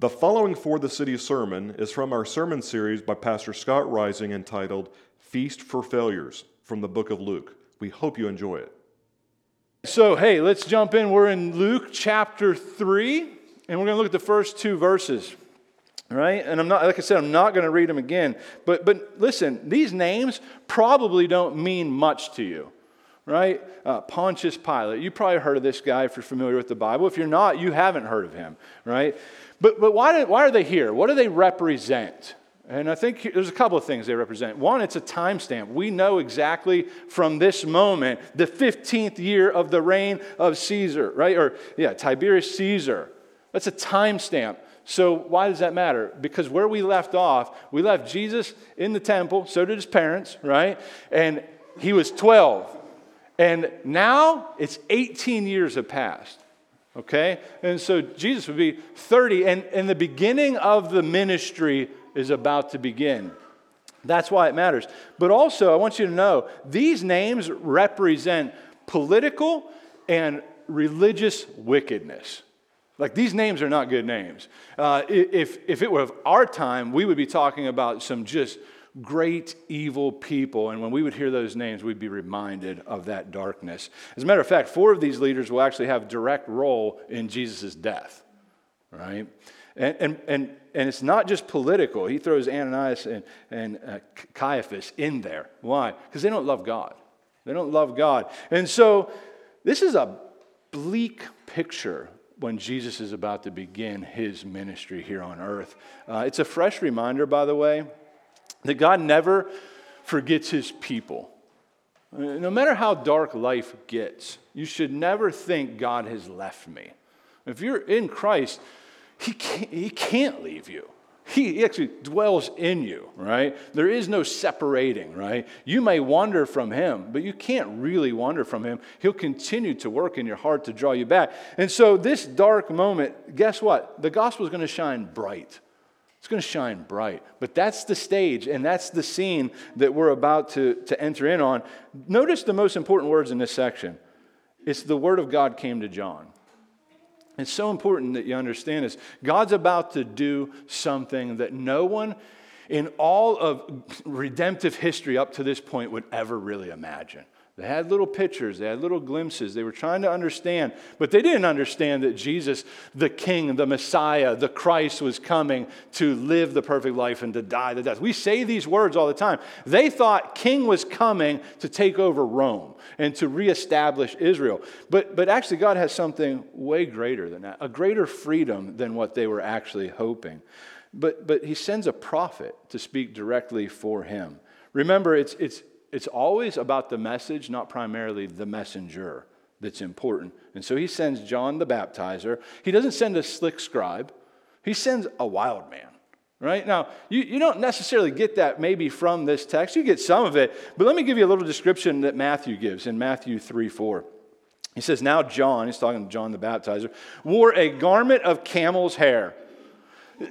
The following 4TheCity sermon is from our sermon series by Pastor Scott Rising entitled Feast for Failures from the book of Luke. We hope you enjoy it. So, hey, let's jump in. We're in Luke chapter 3, and we're going to look at the first two verses. Right? And I'm not, like I said, I'm not going to read them again. But, but listen, these names probably don't mean much to you right? Uh, Pontius Pilate. You probably heard of this guy if you're familiar with the Bible. If you're not, you haven't heard of him, right? But, but why, do, why are they here? What do they represent? And I think there's a couple of things they represent. One, it's a timestamp. We know exactly from this moment, the 15th year of the reign of Caesar, right? Or, yeah, Tiberius Caesar. That's a timestamp. So, why does that matter? Because where we left off, we left Jesus in the temple, so did his parents, right? And he was 12. And now it's 18 years have passed. Okay? And so Jesus would be 30, and, and the beginning of the ministry is about to begin. That's why it matters. But also, I want you to know these names represent political and religious wickedness. Like these names are not good names. Uh, if, if it were of our time, we would be talking about some just great evil people. And when we would hear those names, we'd be reminded of that darkness. As a matter of fact, four of these leaders will actually have direct role in Jesus' death, right? And, and, and, and it's not just political. He throws Ananias and, and uh, Caiaphas in there. Why? Because they don't love God. They don't love God. And so this is a bleak picture when Jesus is about to begin his ministry here on earth. Uh, it's a fresh reminder, by the way, that God never forgets his people. No matter how dark life gets, you should never think God has left me. If you're in Christ, he can't, he can't leave you. He actually dwells in you, right? There is no separating, right? You may wander from him, but you can't really wander from him. He'll continue to work in your heart to draw you back. And so, this dark moment, guess what? The gospel is going to shine bright. It's going to shine bright. But that's the stage, and that's the scene that we're about to, to enter in on. Notice the most important words in this section it's the word of God came to John. It's so important that you understand this. God's about to do something that no one in all of redemptive history up to this point would ever really imagine. They had little pictures, they had little glimpses. They were trying to understand, but they didn't understand that Jesus, the King, the Messiah, the Christ, was coming to live the perfect life and to die the death. We say these words all the time. They thought King was coming to take over Rome and to reestablish Israel. But, but actually, God has something way greater than that, a greater freedom than what they were actually hoping. But, but He sends a prophet to speak directly for Him. Remember, it's, it's, it's always about the message, not primarily the messenger that's important. And so he sends John the baptizer. He doesn't send a slick scribe, he sends a wild man. Right? Now, you, you don't necessarily get that maybe from this text. You get some of it, but let me give you a little description that Matthew gives in Matthew 3 4. He says, Now John, he's talking to John the baptizer, wore a garment of camel's hair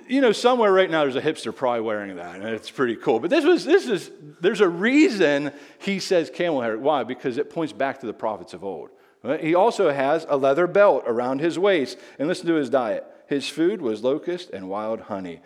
you know, somewhere right now there's a hipster probably wearing that, and it's pretty cool. But this was, this is, there's a reason he says camel hair. Why? Because it points back to the prophets of old. He also has a leather belt around his waist. And listen to his diet. His food was locust and wild honey.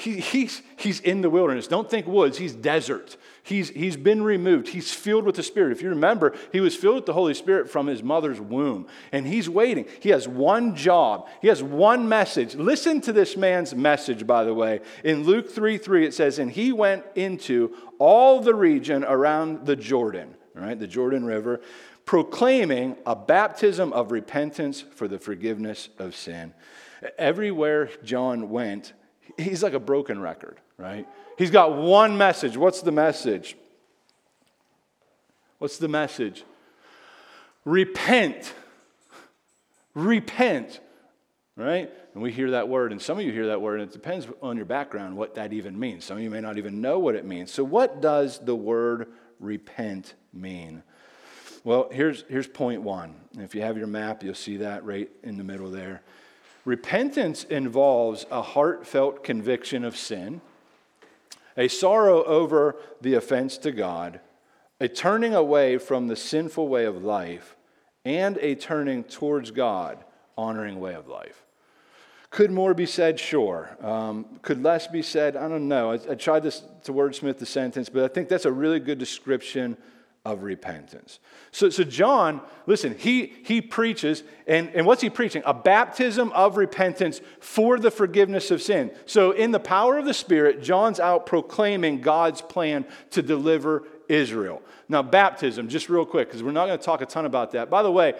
He, he's, he's in the wilderness. Don't think woods, he's desert. He's, he's been removed. He's filled with the Spirit. If you remember, he was filled with the Holy Spirit from his mother's womb. And he's waiting. He has one job, he has one message. Listen to this man's message, by the way. In Luke 3 3, it says, And he went into all the region around the Jordan, right, the Jordan River, proclaiming a baptism of repentance for the forgiveness of sin. Everywhere John went, he's like a broken record, right? He's got one message. What's the message? What's the message? Repent. Repent. Right? And we hear that word, and some of you hear that word, and it depends on your background what that even means. Some of you may not even know what it means. So, what does the word repent mean? Well, here's, here's point one. If you have your map, you'll see that right in the middle there. Repentance involves a heartfelt conviction of sin, a sorrow over the offense to God, a turning away from the sinful way of life, and a turning towards God, honoring way of life. Could more be said? Sure. Um, could less be said? I don't know. I, I tried this, to wordsmith the sentence, but I think that's a really good description of repentance. So, so John, listen, he, he preaches, and, and what's he preaching? A baptism of repentance for the forgiveness of sin. So, in the power of the Spirit, John's out proclaiming God's plan to deliver Israel. Now, baptism, just real quick, because we're not going to talk a ton about that. By the way,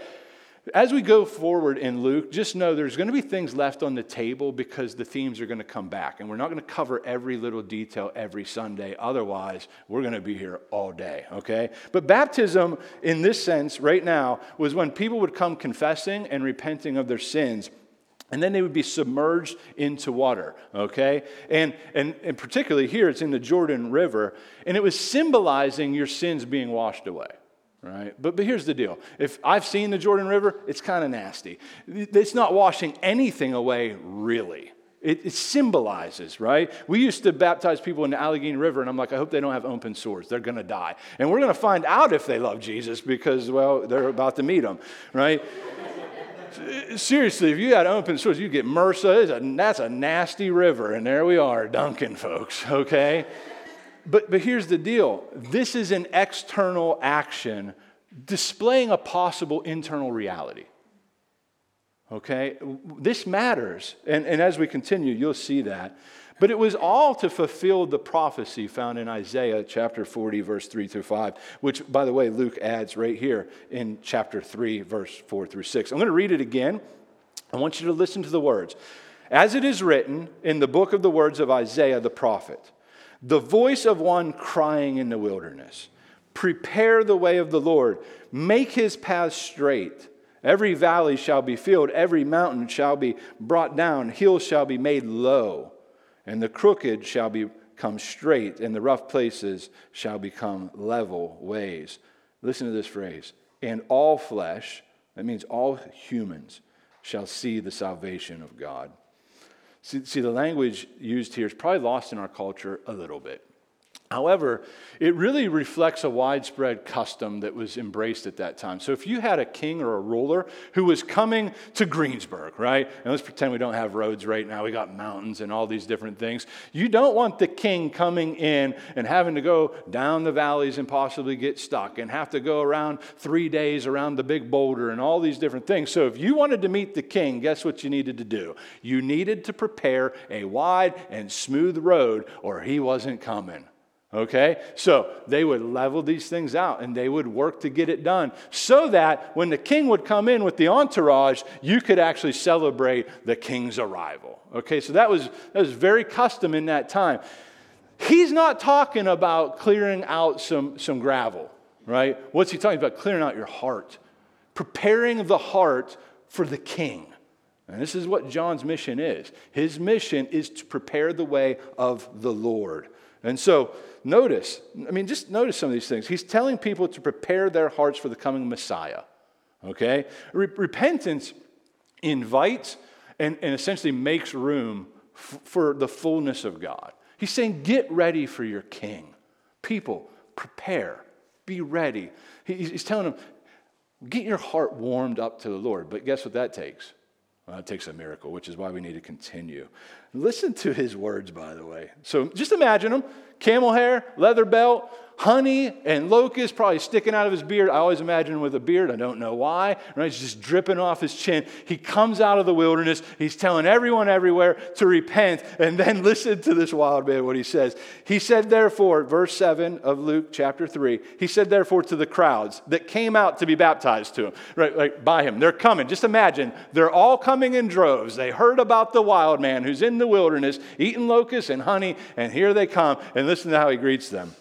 as we go forward in Luke, just know there's going to be things left on the table because the themes are going to come back. And we're not going to cover every little detail every Sunday. Otherwise, we're going to be here all day, okay? But baptism, in this sense, right now, was when people would come confessing and repenting of their sins. And then they would be submerged into water, okay? And, and, and particularly here, it's in the Jordan River. And it was symbolizing your sins being washed away right? But, but here's the deal. If I've seen the Jordan River, it's kind of nasty. It's not washing anything away, really. It, it, symbolizes, right? We used to baptize people in the Allegheny River, and I'm like, I hope they don't have open sores. They're going to die. And we're going to find out if they love Jesus because, well, they're about to meet him, right? Seriously, if you had open sores, you get MRSA. that's a nasty river. And there we are, Duncan, folks, okay? But, but here's the deal this is an external action displaying a possible internal reality. Okay? This matters. And, and as we continue, you'll see that. But it was all to fulfill the prophecy found in Isaiah chapter 40, verse 3 through 5, which, by the way, Luke adds right here in chapter 3, verse 4 through 6. I'm going to read it again. I want you to listen to the words. As it is written in the book of the words of Isaiah the prophet the voice of one crying in the wilderness Prepare the way of the Lord, make his path straight. Every valley shall be filled, every mountain shall be brought down, hills shall be made low, and the crooked shall become straight, and the rough places shall become level ways. Listen to this phrase. And all flesh, that means all humans, shall see the salvation of God. See, see, the language used here is probably lost in our culture a little bit. However, it really reflects a widespread custom that was embraced at that time. So if you had a king or a ruler who was coming to Greensburg, right? And let's pretend we don't have roads right now, we got mountains and all these different things. You don't want the king coming in and having to go down the valleys and possibly get stuck and have to go around three days around the big boulder and all these different things. So if you wanted to meet the king, guess what you needed to do? You needed to prepare a wide and smooth road or he wasn't coming. Okay? So they would level these things out and they would work to get it done so that when the king would come in with the entourage, you could actually celebrate the king's arrival. Okay? So that was, that was very custom in that time. He's not talking about clearing out some, some gravel, right? What's he talking about? Clearing out your heart, preparing the heart for the king. And this is what John's mission is. His mission is to prepare the way of the Lord. And so, notice, I mean, just notice some of these things. He's telling people to prepare their hearts for the coming Messiah. Okay? Re- repentance invites and, and essentially makes room f- for the fullness of God. He's saying, get ready for your king. People, prepare, be ready. He, he's telling them, get your heart warmed up to the Lord. But guess what that takes? Well, it takes a miracle, which is why we need to continue. Listen to his words, by the way. So just imagine him camel hair, leather belt, honey and locusts probably sticking out of his beard. I always imagine him with a beard. I don't know why. Right? It's just dripping off his chin. He comes out of the wilderness. He's telling everyone everywhere to repent. And then listen to this wild man, what he says. He said, therefore, verse 7 of Luke chapter 3, he said, therefore, to the crowds that came out to be baptized to him, right, like by him. They're coming. Just imagine, they're all coming in droves. They heard about the wild man who's in the wilderness eating locusts and honey, and here they come. And listen to how he greets them.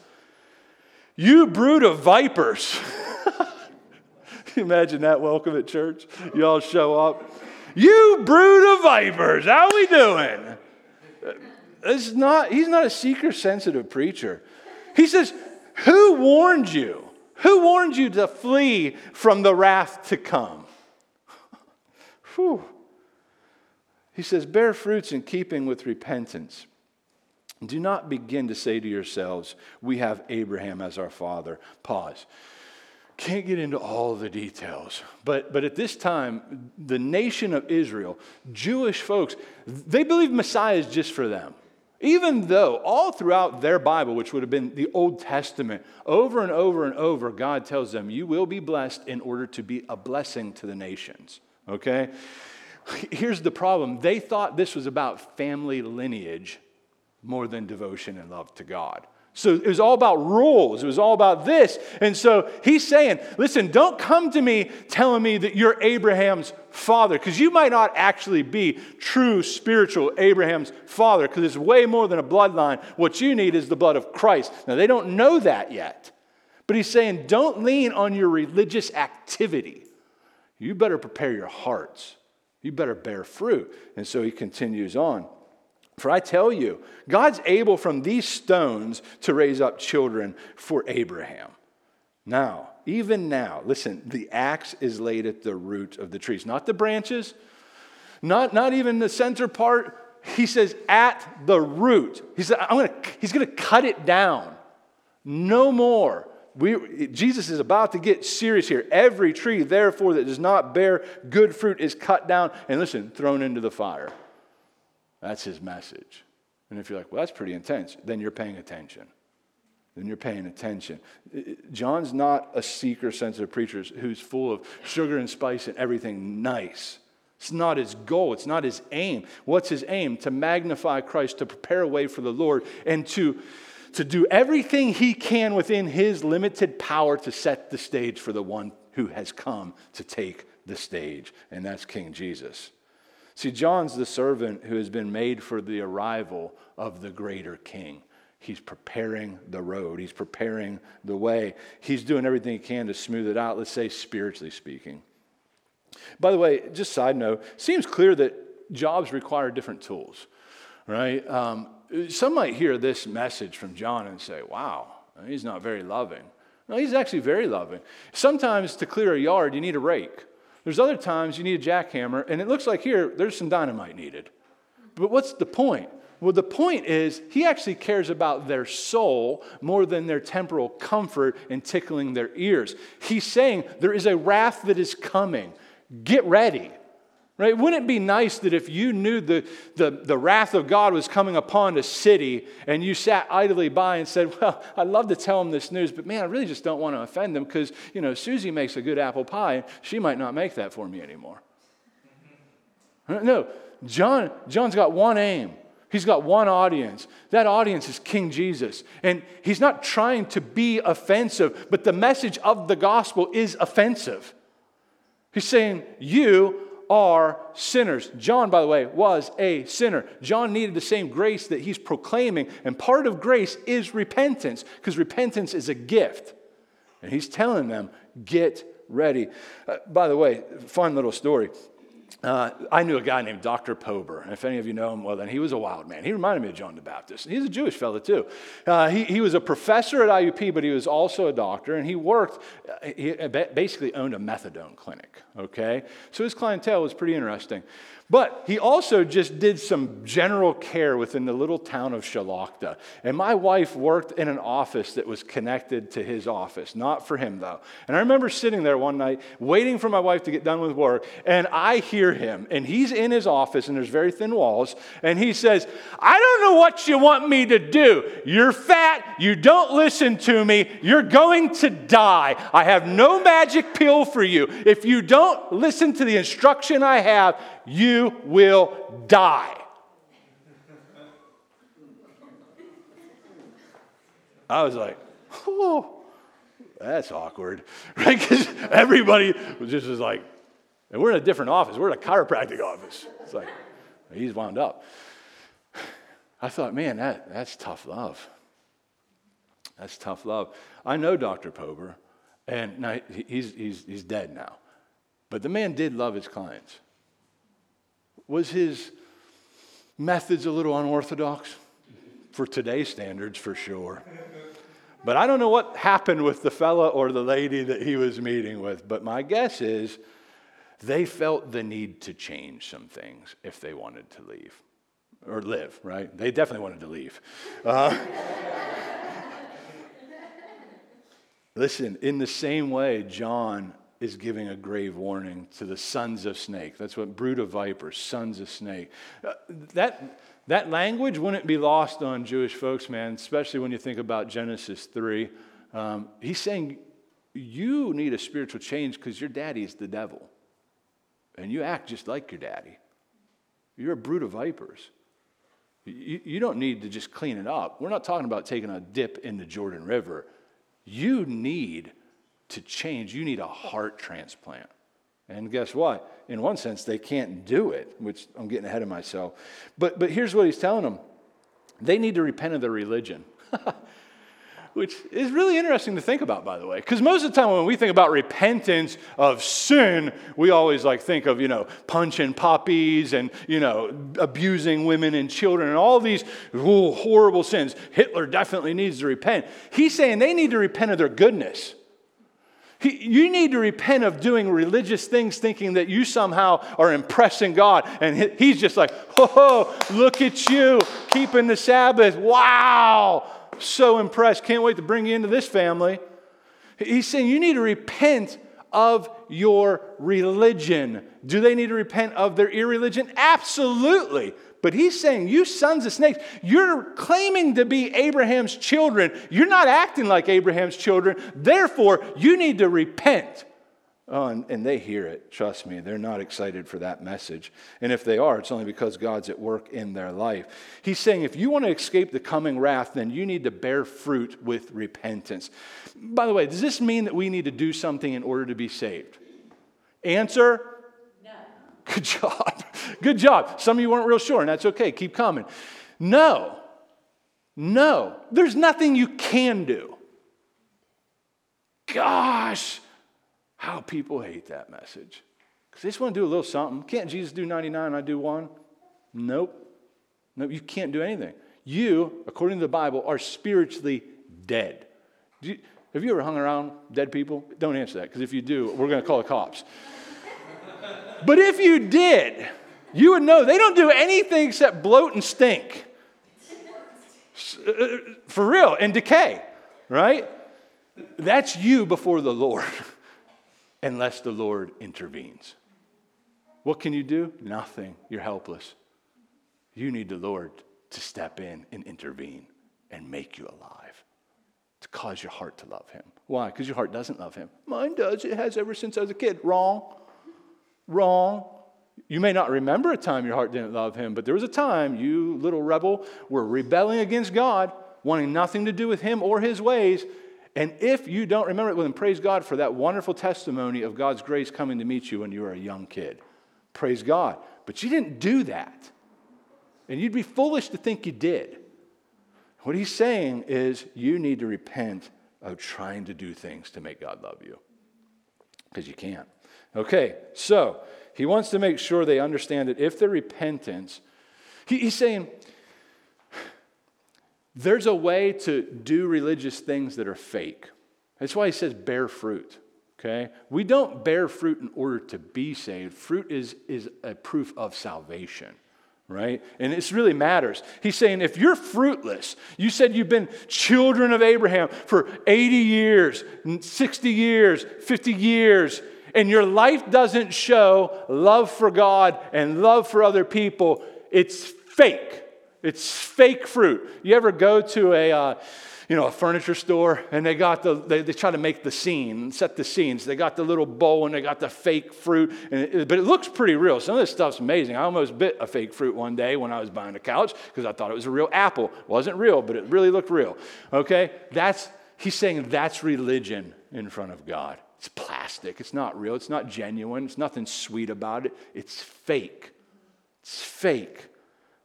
You brood of vipers. Imagine that welcome at church. You all show up. You brood of vipers. How we doing? It's not, he's not a seeker sensitive preacher. He says, Who warned you? Who warned you to flee from the wrath to come? Whew. He says, Bear fruits in keeping with repentance. Do not begin to say to yourselves, We have Abraham as our father. Pause. can't get into all the details, but, but at this time, the nation of Israel, Jewish folks, they believe Messiah is just for them. Even though all throughout their Bible, which would have been the Old Testament, over and over and over, God tells them, You will be blessed in order to be a blessing to the nations. Okay? Here's the problem they thought this was about family lineage more than devotion and love to God. So it was all about rules. It was all about this. And so he's saying, listen, don't come to me telling me that you're Abraham's father, because you might not actually be true spiritual Abraham's father, because it's way more than a bloodline. What you need is the blood of Christ. Now, they don't know that yet. But he's saying, don't lean on your religious activity. You better prepare your hearts. You better bear fruit. And so he continues on. For I tell you, God's able from these stones to raise up children for Abraham. Now, even now, listen, the axe is laid at the root of the trees, not the branches, not, not even the center part. He says, at the root. He said, I'm gonna, he's going to cut it down. No more. We, Jesus is about to get serious here. Every tree, therefore, that does not bear good fruit is cut down and, listen, thrown into the fire. That's his message. And if you're like, well, that's pretty intense, then you're paying attention. Then you're paying attention. John's not a seeker sensitive preacher who's full of sugar and spice and everything nice. It's not his goal. It's not his aim. What's his aim? To magnify Christ, to prepare a way for the Lord, and to, to do everything he can within his limited power to set the stage for the one who has come to take the stage, and that's King Jesus. See, John's the servant who has been made for the arrival of the greater king. He's preparing the road, he's preparing the way. He's doing everything he can to smooth it out, let's say spiritually speaking. By the way, just side note, seems clear that jobs require different tools, right? Um, some might hear this message from John and say, wow, he's not very loving. No, he's actually very loving. Sometimes to clear a yard, you need a rake. There's other times you need a jackhammer, and it looks like here there's some dynamite needed. But what's the point? Well, the point is, he actually cares about their soul more than their temporal comfort and tickling their ears. He's saying there is a wrath that is coming. Get ready. Right? Wouldn't it be nice that if you knew the, the, the wrath of God was coming upon a city and you sat idly by and said, Well, I'd love to tell them this news, but man, I really just don't want to offend them because, you know, Susie makes a good apple pie. She might not make that for me anymore. No, John, John's got one aim. He's got one audience. That audience is King Jesus. And he's not trying to be offensive, but the message of the gospel is offensive. He's saying, You are sinners. John, by the way, was a sinner. John needed the same grace that he's proclaiming, and part of grace is repentance, because repentance is a gift. And he's telling them, get ready. Uh, by the way, fun little story. Uh, I knew a guy named Dr. Pober. And if any of you know him, well, then he was a wild man. He reminded me of John the Baptist. He's a Jewish fellow, too. Uh, he, he was a professor at IUP, but he was also a doctor, and he worked, uh, he basically owned a methadone clinic, okay? So his clientele was pretty interesting. But he also just did some general care within the little town of Shalakta. And my wife worked in an office that was connected to his office, not for him though. And I remember sitting there one night waiting for my wife to get done with work, and I hear him, and he's in his office, and there's very thin walls, and he says, I don't know what you want me to do. You're fat, you don't listen to me, you're going to die. I have no magic pill for you. If you don't listen to the instruction I have, you will die. I was like, oh, that's awkward, right? Because everybody was just was like, and we're in a different office. We're in a chiropractic office. It's like, he's wound up. I thought, man, that, that's tough love. That's tough love. I know Dr. Pober, and now he's, he's, he's dead now. But the man did love his clients. Was his methods a little unorthodox? For today's standards, for sure. But I don't know what happened with the fella or the lady that he was meeting with, but my guess is they felt the need to change some things if they wanted to leave or live, right? They definitely wanted to leave. Uh, Listen, in the same way, John is giving a grave warning to the sons of snake. That's what brood of vipers, sons of snake. Uh, that, that language wouldn't be lost on Jewish folks, man, especially when you think about Genesis 3. Um, he's saying you need a spiritual change because your daddy is the devil. And you act just like your daddy. You're a brood of vipers. You, you don't need to just clean it up. We're not talking about taking a dip in the Jordan River. You need to change. You need a heart transplant. And guess what? In one sense, they can't do it, which I'm getting ahead of myself. But, but here's what he's telling them they need to repent of their religion. which is really interesting to think about, by the way. Because most of the time when we think about repentance of sin, we always like think of, you know, punching poppies and, you know, abusing women and children and all these ooh, horrible sins. Hitler definitely needs to repent. He's saying they need to repent of their goodness. He, you need to repent of doing religious things thinking that you somehow are impressing God. And he's just like, oh, look at you keeping the Sabbath. Wow so impressed. Can't wait to bring you into this family. He's saying you need to repent of your religion. Do they need to repent of their irreligion? Absolutely. But he's saying, You sons of snakes, you're claiming to be Abraham's children. You're not acting like Abraham's children. Therefore, you need to repent. Oh, and, and, they hear it. Trust me, they're not excited for that message. And if they are, it's only because God's at work in their life. He's saying if you want to escape the coming wrath, then you need to bear fruit with repentance. By the way, does this mean that we need to do something in order to be saved? Answer? Good job. Good job. Some of you weren't real sure, and that's okay. Keep coming. No. No. There's nothing you can do. Gosh how people hate that message. Because they just want to do a little something. Can't Jesus do 99 and I do one? Nope. Nope, you can't do anything. You, according to the Bible, are spiritually dead. You, have you ever hung around dead people? Don't answer that, because if you do, we're going to call the cops. But if you did, you would know they don't do anything except bloat and stink. Uh, for real, and decay, right? That's you before the Lord. unless the Lord intervenes. What can you do? Nothing. You're helpless. You need the Lord to step in and intervene and make you alive, to cause your heart to love Him. Why? Because your heart doesn't love Him. Mine does. It has ever since I was a kid. Wrong. Wrong. You may not remember a time your heart didn't love Him, but there was a time you, little rebel, were rebelling against God, wanting nothing to do with Him or His ways, and if you don't remember it, well, then praise God for that wonderful testimony of God's grace coming to meet you when you were a young kid. Praise God. But you didn't do that. And you'd be foolish to think you did. What he's saying is you need to repent of trying to do things to make God love you because you can't. Okay, so he wants to make sure they understand that if their repentance, he, he's saying, there's a way to do religious things that are fake. That's why he says bear fruit. Okay? We don't bear fruit in order to be saved. Fruit is, is a proof of salvation, right? And it really matters. He's saying if you're fruitless, you said you've been children of Abraham for 80 years, 60 years, 50 years, and your life doesn't show love for God and love for other people, it's fake. It's fake fruit. You ever go to a, uh, you know, a furniture store and they got the, they, they try to make the scene, set the scenes. They got the little bowl and they got the fake fruit, it, but it looks pretty real. Some of this stuff's amazing. I almost bit a fake fruit one day when I was buying a couch because I thought it was a real apple. It wasn't real, but it really looked real. Okay? That's, he's saying that's religion in front of God. It's plastic. It's not real. It's not genuine. It's nothing sweet about it. It's fake. It's fake.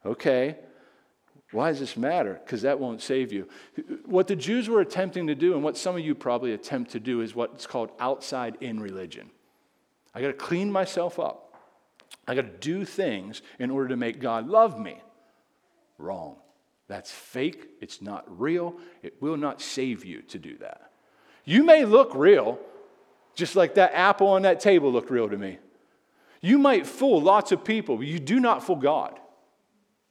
Okay? Why does this matter? Because that won't save you. What the Jews were attempting to do, and what some of you probably attempt to do, is what's called outside in religion. I got to clean myself up. I got to do things in order to make God love me. Wrong. That's fake. It's not real. It will not save you to do that. You may look real, just like that apple on that table looked real to me. You might fool lots of people, but you do not fool God.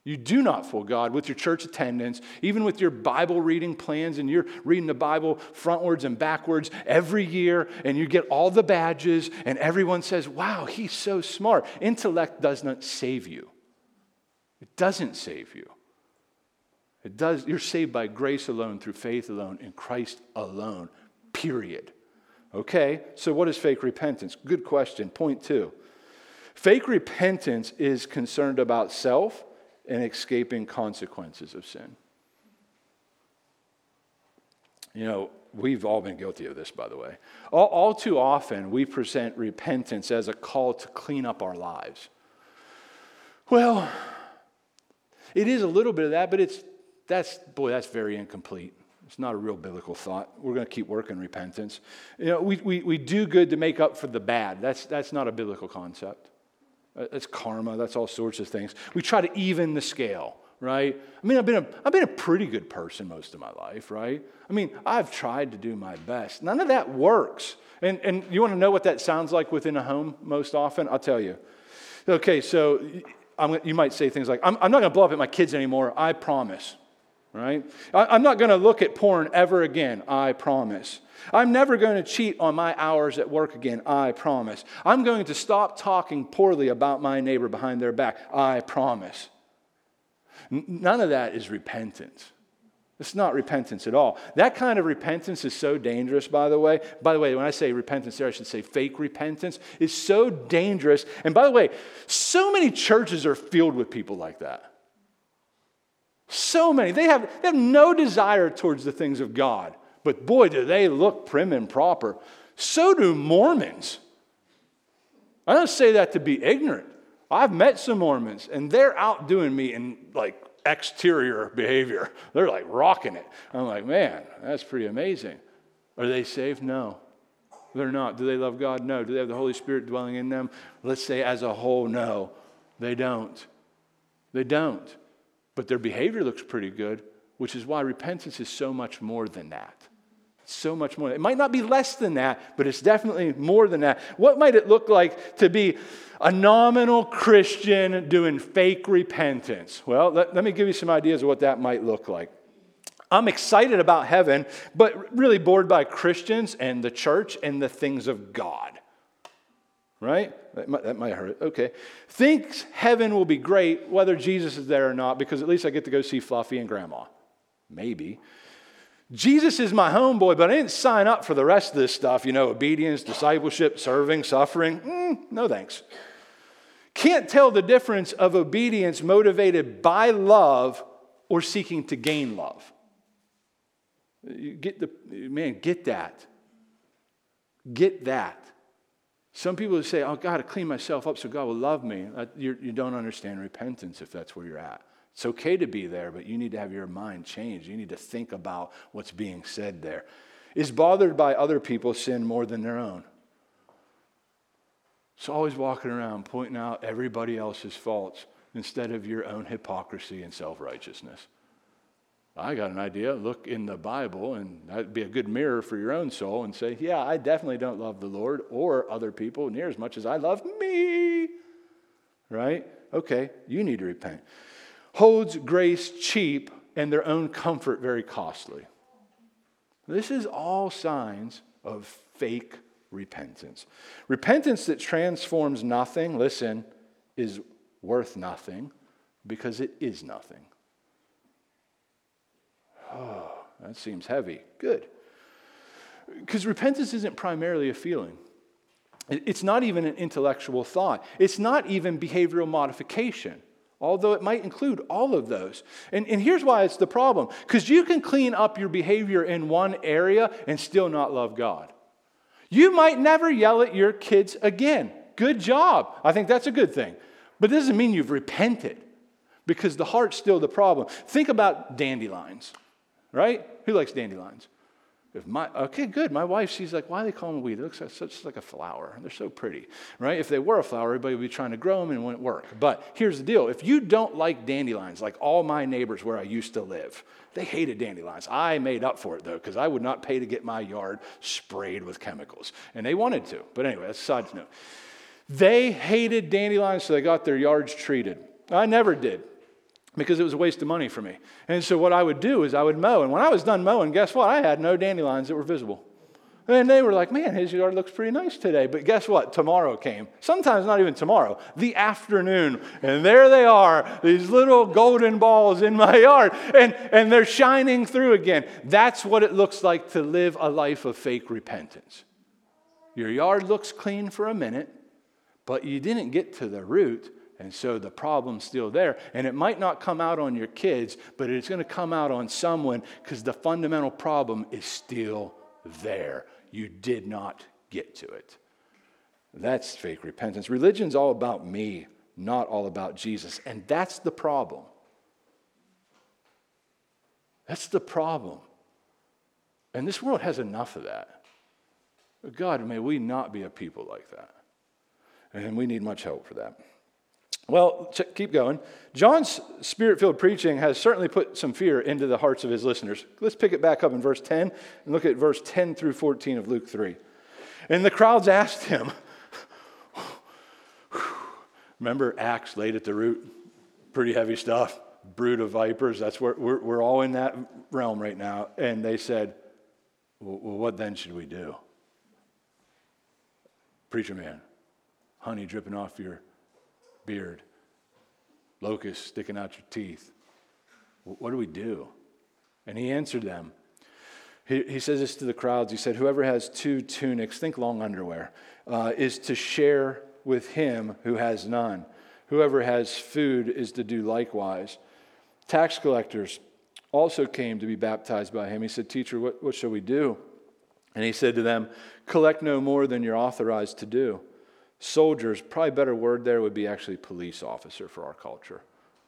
You do not fool God with your church attendance, even with your Bible reading plans, and you're reading the Bible frontwards and backwards every year, and you get all the badges, and everyone says, Wow, he's so smart. Intellect does not save you. It doesn't save you. It does, you're saved by grace alone, through faith alone, in Christ alone, period. Okay, so what is fake repentance? Good question. Point two. Fake repentance is concerned about self and escaping consequences of sin. You know, we've all been guilty of this, by the way. All, all, too often, we present repentance as a call to clean up our lives. Well, it is a little bit of that, but it's that's boy, that's very incomplete. It's not a real biblical thought. We're going to keep working repentance. You know, we, we, we do good to make up for the bad. That's, that's not a biblical concept. Uh, that's karma. That's all sorts of things. We try to even the scale, right? I mean, I've been a, I've been a pretty good person most of my life, right? I mean, I've tried to do my best. None of that works. And, and you want to know what that sounds like within a home most often? I'll tell you. Okay, so I'm, you might say things like, I'm, I'm not going to blow up at my kids anymore, I promise, right? I, I'm not going to look at porn ever again, I promise. I'm never going to cheat on my hours at work again, I promise. I'm going to stop talking poorly about my neighbor behind their back, I promise. N- none of that is repentance. It's not repentance at all. That kind of repentance is so dangerous, by the way. By the way, when I say repentance there, I should say fake repentance is so dangerous. And by the way, so many churches are filled with people like that. So many. They have, they have no desire towards the things of God. But boy, do they look prim and proper. So do Mormons. I don't say that to be ignorant. I've met some Mormons, and they're outdoing me in like exterior behavior. They're like rocking it. I'm like, man, that's pretty amazing. Are they saved? No. They're not. Do they love God? No. Do they have the Holy Spirit dwelling in them? Let's say as a whole, no. They don't. They don't. But their behavior looks pretty good, which is why repentance is so much more than that. So much more. It might not be less than that, but it's definitely more than that. What might it look like to be a nominal Christian doing fake repentance? Well, let, let me give you some ideas of what that might look like. I'm excited about heaven, but really bored by Christians and the church and the things of God. Right? That might, that might hurt. Okay. Thinks heaven will be great whether Jesus is there or not, because at least I get to go see Fluffy and Grandma. Maybe. Jesus is my homeboy, but I didn't sign up for the rest of this stuff, you know, obedience, discipleship, serving, suffering. Mm, no thanks. Can't tell the difference of obedience motivated by love or seeking to gain love. You get the man, get that. Get that. Some people say, "Oh, God, to clean myself up so God will love me." You, you don't understand repentance if that's where you're at. It's okay to be there, but you need to have your mind changed. You need to think about what's being said there. Is bothered by other people's sin more than their own. It's always walking around pointing out everybody else's faults instead of your own hypocrisy and self righteousness. I got an idea. Look in the Bible, and that'd be a good mirror for your own soul and say, Yeah, I definitely don't love the Lord or other people near as much as I love me. Right? Okay, you need to repent holds grace cheap and their own comfort very costly. This is all signs of fake repentance. Repentance that transforms nothing, listen, is worth nothing because it is nothing. Oh, that seems heavy. Good. Because repentance isn't primarily a feeling. It's not even an intellectual thought. It's not even behavioral modification although it might include all of those. And, and here's why it's the problem because you can clean up your behavior in one area and still not love God. You might never yell at your kids again. Good job. I think that's a good thing. But it doesn't mean you've repented because the heart's still the problem. Think about dandelions, right? Who likes dandelions? If my okay, good. My wife, she's like, why do they call them a weed? It looks like such like a flower. They're so pretty, right? If they were a flower, everybody would be trying to grow them and it wouldn't work. But here's the deal: if you don't like dandelions, like all my neighbors where I used to live, they hated dandelions. I made up for it though, because I would not pay to get my yard sprayed with chemicals, and they wanted to. But anyway, that's side note. They hated dandelions, so they got their yards treated. I never did. Because it was a waste of money for me. And so what I would do is I would mow. And when I was done mowing, guess what? I had no dandelions that were visible. And they were like, man, his yard looks pretty nice today. But guess what? Tomorrow came. Sometimes not even tomorrow, the afternoon. And there they are, these little golden balls in my yard. And, and they're shining through again. That's what it looks like to live a life of fake repentance. Your yard looks clean for a minute, but you didn't get to the root and so the problem's still there. And it might not come out on your kids, but it's going to come out on someone because the fundamental problem is still there. You did not get to it. That's fake repentance. Religion's all about me, not all about Jesus. And that's the problem. That's the problem. And this world has enough of that. God, may we not be a people like that. And we need much help for that. Well, keep going. John's spirit filled preaching has certainly put some fear into the hearts of his listeners. Let's pick it back up in verse 10 and look at verse 10 through 14 of Luke 3. And the crowds asked him, Remember Acts laid at the root? Pretty heavy stuff. Brood of vipers. That's where we're, we're all in that realm right now. And they said, Well, what then should we do? Preacher man, honey dripping off your beard, locusts sticking out your teeth. What do we do? And he answered them. He, he says this to the crowds. He said, Whoever has two tunics, think long underwear, uh, is to share with him who has none. Whoever has food is to do likewise. Tax collectors also came to be baptized by him. He said, Teacher, what, what shall we do? And he said to them, Collect no more than you're authorized to do soldiers, probably better word there would be actually police officer for our culture.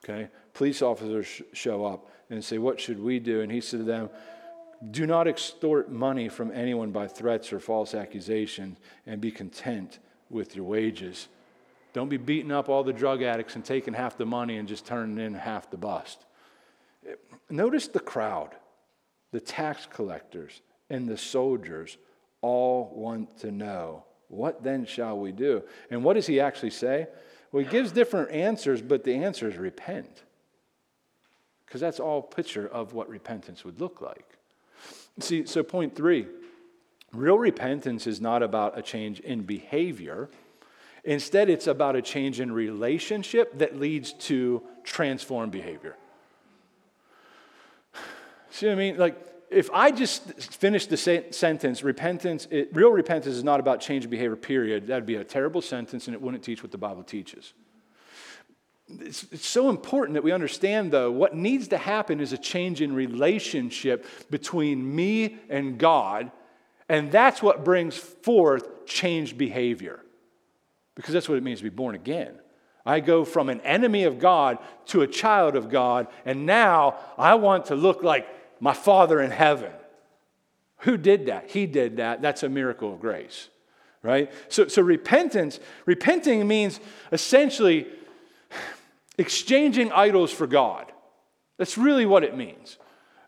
Okay? Police officers sh- show up and say, What should we do? And he said to them, Do not extort money from anyone by threats or false accusations and be content with your wages. Don't be beating up all the drug addicts and taking half the money and just turning in half the bust. Notice the crowd, the tax collectors, and the soldiers all want to know what then shall we do? And what does he actually say? Well, he gives different answers, but the answer is repent. Because that's all picture of what repentance would look like. See, so point three real repentance is not about a change in behavior. Instead, it's about a change in relationship that leads to transformed behavior. See what I mean? Like, if I just finish the sentence, repentance, it, real repentance is not about change of behavior, period, that'd be a terrible sentence and it wouldn't teach what the Bible teaches. It's, it's, so important that we understand, though, what needs to happen is a change in relationship between me and God, and that's what brings forth changed behavior. Because that's what it means to be born again. I go from an enemy of God to a child of God, and now I want to look like my Father in heaven. Who did that? He did that. That's a miracle of grace, right? So, so repentance, repenting means essentially exchanging idols for God. That's really what it means.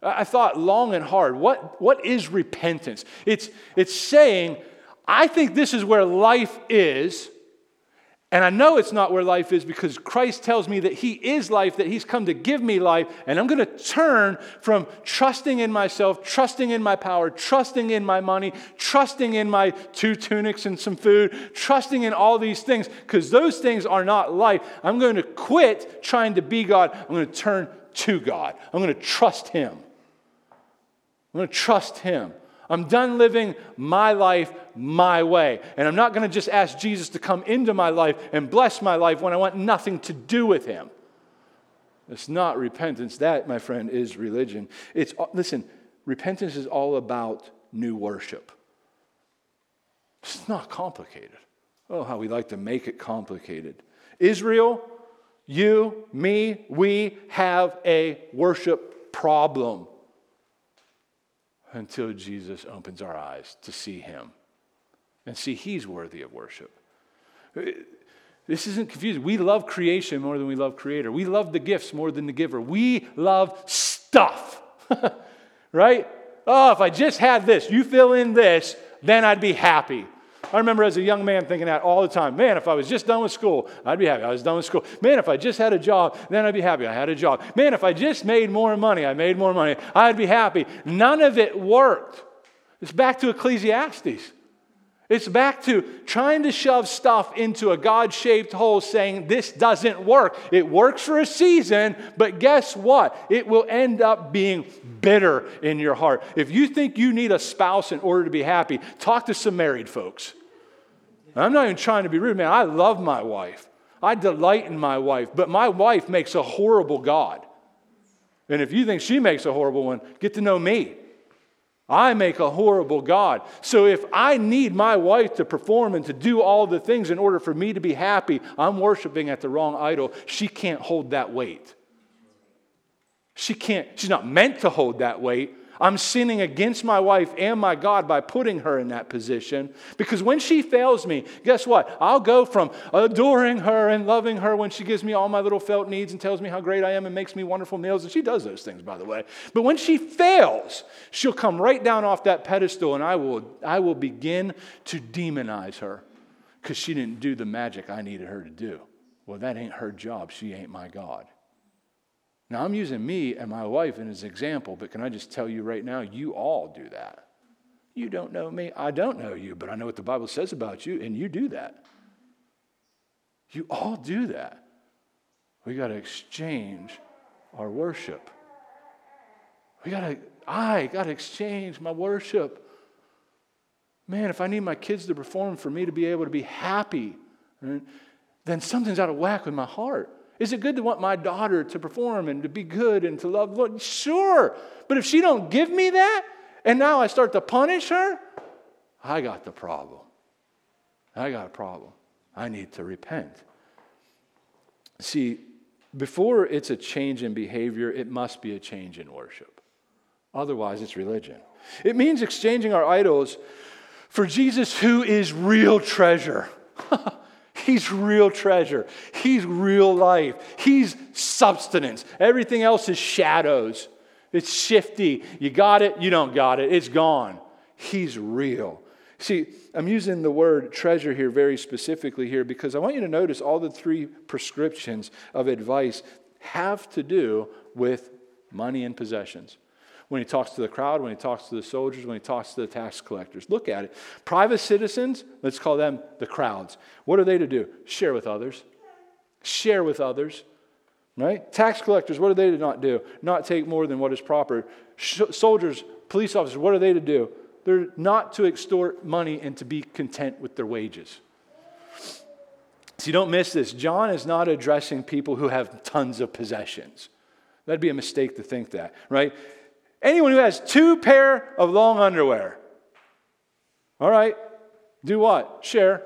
I thought long and hard. What, what is repentance? It's, it's saying, I think this is where life is, and I know it's not where life is because Christ tells me that He is life, that He's come to give me life. And I'm going to turn from trusting in myself, trusting in my power, trusting in my money, trusting in my two tunics and some food, trusting in all these things because those things are not life. I'm going to quit trying to be God. I'm going to turn to God. I'm going to trust Him. I'm going to trust Him. I'm done living my life my way. And I'm not going to just ask Jesus to come into my life and bless my life when I want nothing to do with him. It's not repentance. That, my friend, is religion. It's uh, listen, repentance is all about new worship. It's not complicated. Oh, how we like to make it complicated. Israel, you, me, we have a worship problem until Jesus opens our eyes to see him and see he's worthy of worship. This isn't confusing. We love creation more than we love creator. We love the gifts more than the giver. We love stuff. right? Oh, if I just had this, you fill in this, then I'd be happy. I remember as a young man thinking that all the time. Man, if I was just done with school, I'd be happy. I was done with school. Man, if I just had a job, then I'd be happy. I had a job. Man, if I just made more money, I made more money, I'd be happy. None of it worked. It's back to Ecclesiastes. It's back to trying to shove stuff into a God shaped hole saying this doesn't work. It works for a season, but guess what? It will end up being bitter in your heart. If you think you need a spouse in order to be happy, talk to some married folks. I'm not even trying to be rude, man. I love my wife. I delight in my wife, but my wife makes a horrible God. And if you think she makes a horrible one, get to know me. I make a horrible God. So if I need my wife to perform and to do all the things in order for me to be happy, I'm worshiping at the wrong idol. She can't hold that weight. She can't, she's not meant to hold that weight. I'm sinning against my wife and my God by putting her in that position. Because when she fails me, guess what? I'll go from adoring her and loving her when she gives me all my little felt needs and tells me how great I am and makes me wonderful meals. And she does those things, by the way. But when she fails, she'll come right down off that pedestal and I will, I will begin to demonize her because she didn't do the magic I needed her to do. Well, that ain't her job. She ain't my God. Now, I'm using me and my wife as an example, but can I just tell you right now, you all do that. You don't know me. I don't know you, but I know what the Bible says about you, and you do that. You all do that. We got to exchange our worship. We got to, I got to exchange my worship. Man, if I need my kids to perform for me to be able to be happy, then something's out of whack with my heart. Is it good to want my daughter to perform and to be good and to love Lord? Sure. But if she don't give me that and now I start to punish her, I got the problem. I got a problem. I need to repent. See, before it's a change in behavior, it must be a change in worship. Otherwise, it's religion. It means exchanging our idols for Jesus, who is real treasure. He's real treasure. He's real life. He's substance. Everything else is shadows. It's shifty. You got it, you don't got it. It's gone. He's real. See, I'm using the word treasure here very specifically here because I want you to notice all the three prescriptions of advice have to do with money and possessions when he talks to the crowd, when he talks to the soldiers, when he talks to the tax collectors. Look at it. Private citizens, let's call them the crowds. What are they to do? Share with others. Share with others. Right? Tax collectors, what are they to not do? Not take more than what is proper. Sh- soldiers, police officers, what are they to do? They're not to extort money and to be content with their wages. So you don't miss this. John is not addressing people who have tons of possessions. That'd be a mistake to think that, right? Anyone who has two pair of long underwear. All right, do what? Share.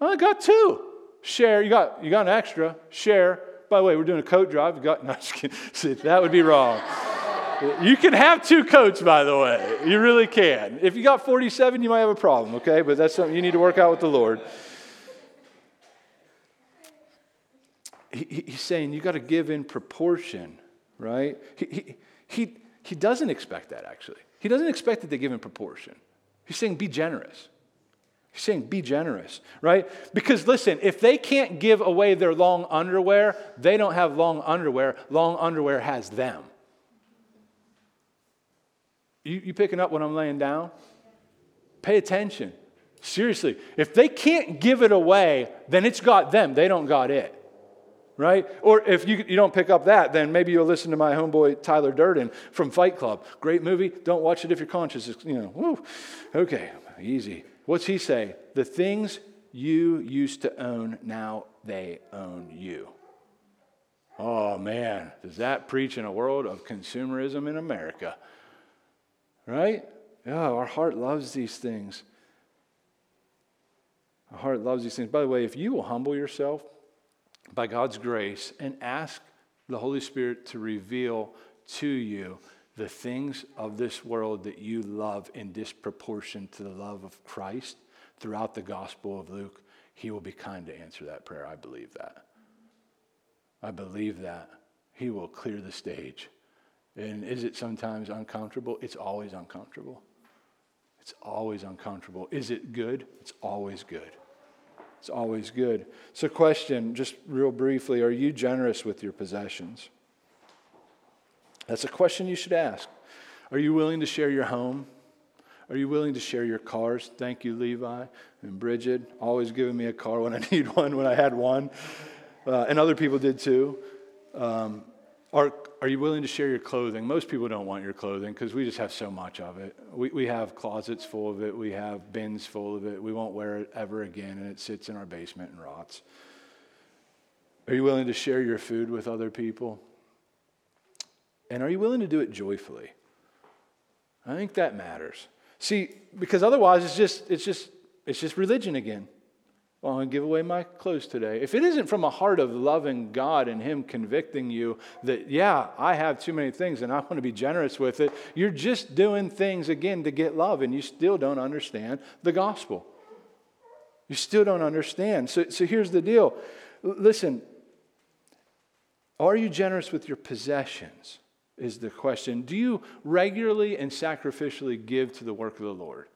Oh, I got two. Share. You got you got an extra. Share. By the way, we're doing a coat drive. You got no, that would be wrong. you can have two coats, by the way. You really can. If you got 47, you might have a problem, okay? But that's something you need to work out with the Lord. He, he's saying you got to give in proportion, right? He, he, he, he doesn't expect that, actually. He doesn't expect that they give in proportion. He's saying, be generous. He's saying, be generous, right? Because listen, if they can't give away their long underwear, they don't have long underwear. Long underwear has them. You, you picking up what I'm laying down? Pay attention. Seriously, if they can't give it away, then it's got them. They don't got it right? Or if you, you don't pick up that, then maybe you'll listen to my homeboy Tyler Durden from Fight Club. Great movie. Don't watch it if your conscience is, you know, woo. Okay, easy. What's he say? The things you used to own, now they own you. Oh man, does that preach in a world of consumerism in America? Right? Yeah, our heart loves these things. Our heart loves these things. By the way, if you will humble yourself, by God's grace and ask the Holy Spirit to reveal to you the things of this world that you love in disproportion to the love of Christ throughout the Gospel of Luke, He will be kind to answer that prayer. I believe that. I believe that. He will clear the stage. And is it sometimes uncomfortable? It's always uncomfortable. It's always uncomfortable. Is it good? It's always good. It's always good. So, question, just real briefly are you generous with your possessions? That's a question you should ask. Are you willing to share your home? Are you willing to share your cars? Thank you, Levi and Bridget, always giving me a car when I need one, when I had one. Uh, and other people did too. Um, are, are you willing to share your clothing? Most people don't want your clothing because we just have so much of it. We, we have closets full of it, we have bins full of it. We won't wear it ever again, and it sits in our basement and rots. Are you willing to share your food with other people? And are you willing to do it joyfully? I think that matters. See, because otherwise it's just it's just it's just religion again. Well, I'm going to give away my clothes today. If it isn't from a heart of loving God and Him convicting you that, yeah, I have too many things and I want to be generous with it, you're just doing things again to get love and you still don't understand the gospel. You still don't understand. So, so here's the deal listen, are you generous with your possessions? Is the question. Do you regularly and sacrificially give to the work of the Lord?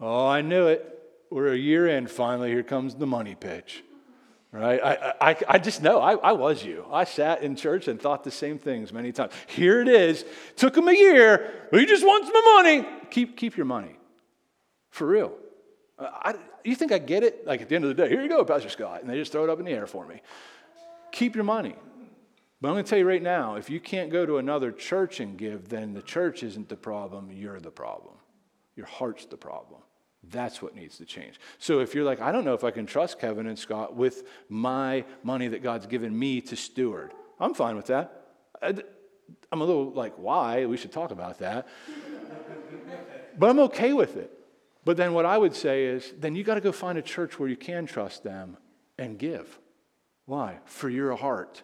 Oh, I knew it we're a year in finally here comes the money pitch right? I, I, I just know I, I was you. I sat in church and thought the same things many times. Here it is. Took him a year he just wants my money. Keep, keep your money. For real. I, you think i get it? Like at the end of the day here you go pastor scott. And they just throw it up in the air for me. Keep your money. But i'm going to tell you right now if you can't go to another church and give then the church isn't the problem you're the problem. Your heart's the problem that's what needs to change. So if you're like, I don't know if I can trust Kevin and Scott with my money that God's given me to steward, I'm fine with that. I'm a little like, why? We should talk about that. but I'm okay with it. But then what I would say is, then you got to go find a church where you can trust them and give. Why? For your heart.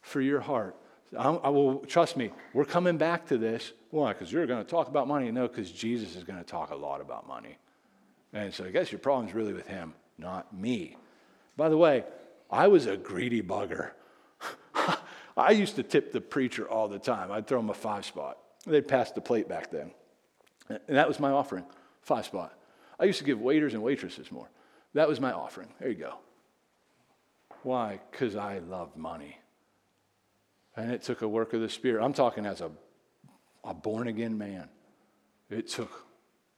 For your heart. I, I will, trust me, we're coming back to this. Why? Because you're going to talk about money? No, because Jesus is going to talk a lot about money. And so I guess your problem's really with him, not me. By the way, I was a greedy bugger. I used to tip the preacher all the time. I'd throw him a five spot. They'd pass the plate back then. And that was my offering, five spot. I used to give waiters and waitresses more. That was my offering. There you go. Why? Because I love money. And it took a work of the Spirit. I'm talking as a, a born again man. It took